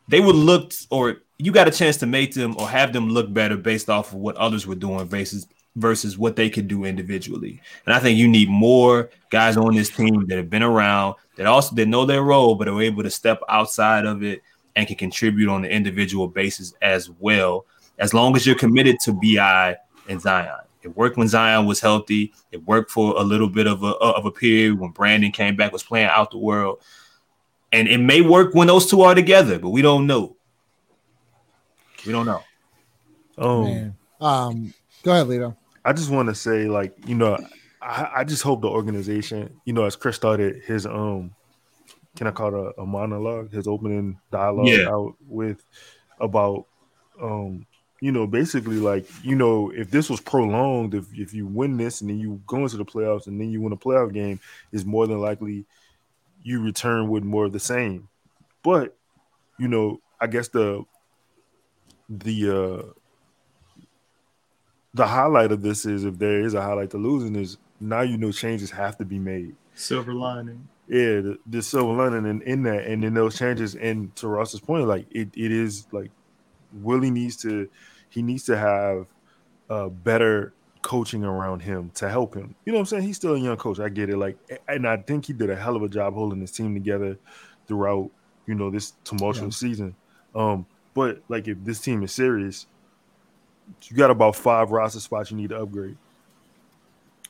they were looked or you got a chance to make them or have them look better based off of what others were doing versus versus what they could do individually. And I think you need more guys on this team that have been around that also that know their role, but are able to step outside of it and can contribute on the individual basis as well. As long as you're committed to Bi and Zion. It worked when Zion was healthy. It worked for a little bit of a of a period when Brandon came back, was playing out the world. And it may work when those two are together, but we don't know. We don't know. Um, Man. Um, go ahead, Lito. I just want to say, like, you know, I, I just hope the organization, you know, as Chris started his um, can I call it a, a monologue, his opening dialogue Yeah. out with about um, you know, basically like, you know, if this was prolonged, if if you win this and then you go into the playoffs and then you win a playoff game, is more than likely you return with more of the same. But, you know, I guess the the uh the highlight of this is if there is a highlight to losing is now you know changes have to be made. Silver lining. Yeah, the, the silver lining in, in that, and then those changes. And to Ross's point, like it, it is like Willie needs to, he needs to have uh, better coaching around him to help him. You know what I'm saying? He's still a young coach. I get it. Like, and I think he did a hell of a job holding his team together throughout, you know, this tumultuous season. Um, but like if this team is serious, you got about five roster spots you need to upgrade.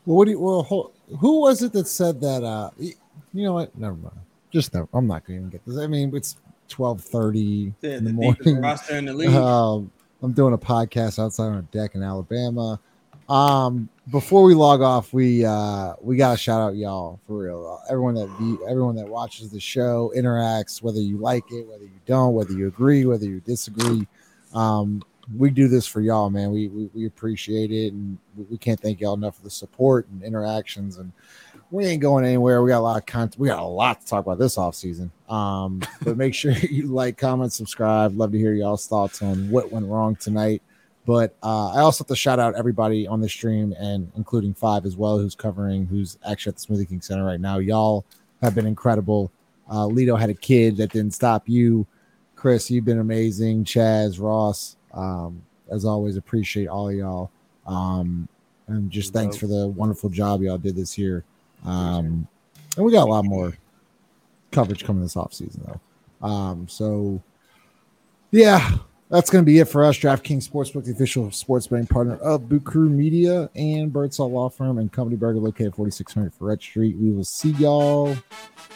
Well, what do you? Well, who was it that said that? Uh, you know what? Never mind. Just no. I'm not going to even get this. I mean, it's 12:30 The, in the the morning. roster in the league. Um, I'm doing a podcast outside on a deck in Alabama. Um, before we log off, we uh we gotta shout out y'all for real. Uh, everyone that view, everyone that watches the show interacts, whether you like it, whether you don't, whether you agree, whether you disagree. Um, we do this for y'all, man. We we, we appreciate it, and we, we can't thank y'all enough for the support and interactions. And we ain't going anywhere. We got a lot of content. We got a lot to talk about this off season. Um, but make sure you like, comment, subscribe. Love to hear y'all's thoughts on what went wrong tonight. But uh, I also have to shout out everybody on the stream and including Five as well, who's covering, who's actually at the Smoothie King Center right now. Y'all have been incredible. Uh, Lito had a kid that didn't stop you. Chris, you've been amazing. Chaz, Ross, um, as always, appreciate all y'all. Um, and just thanks for the wonderful job y'all did this year. Um, and we got a lot more coverage coming this off season though. Um, so yeah, that's going to be it for us. DraftKings Sportsbook, the official sports betting partner of Boot Crew Media and Birdsall Law Firm and Company Burger, located 4600 Freret Street. We will see y'all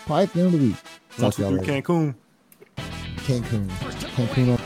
probably at the end of the week. Talk to y'all later. Cancun. Cancun. Cancun.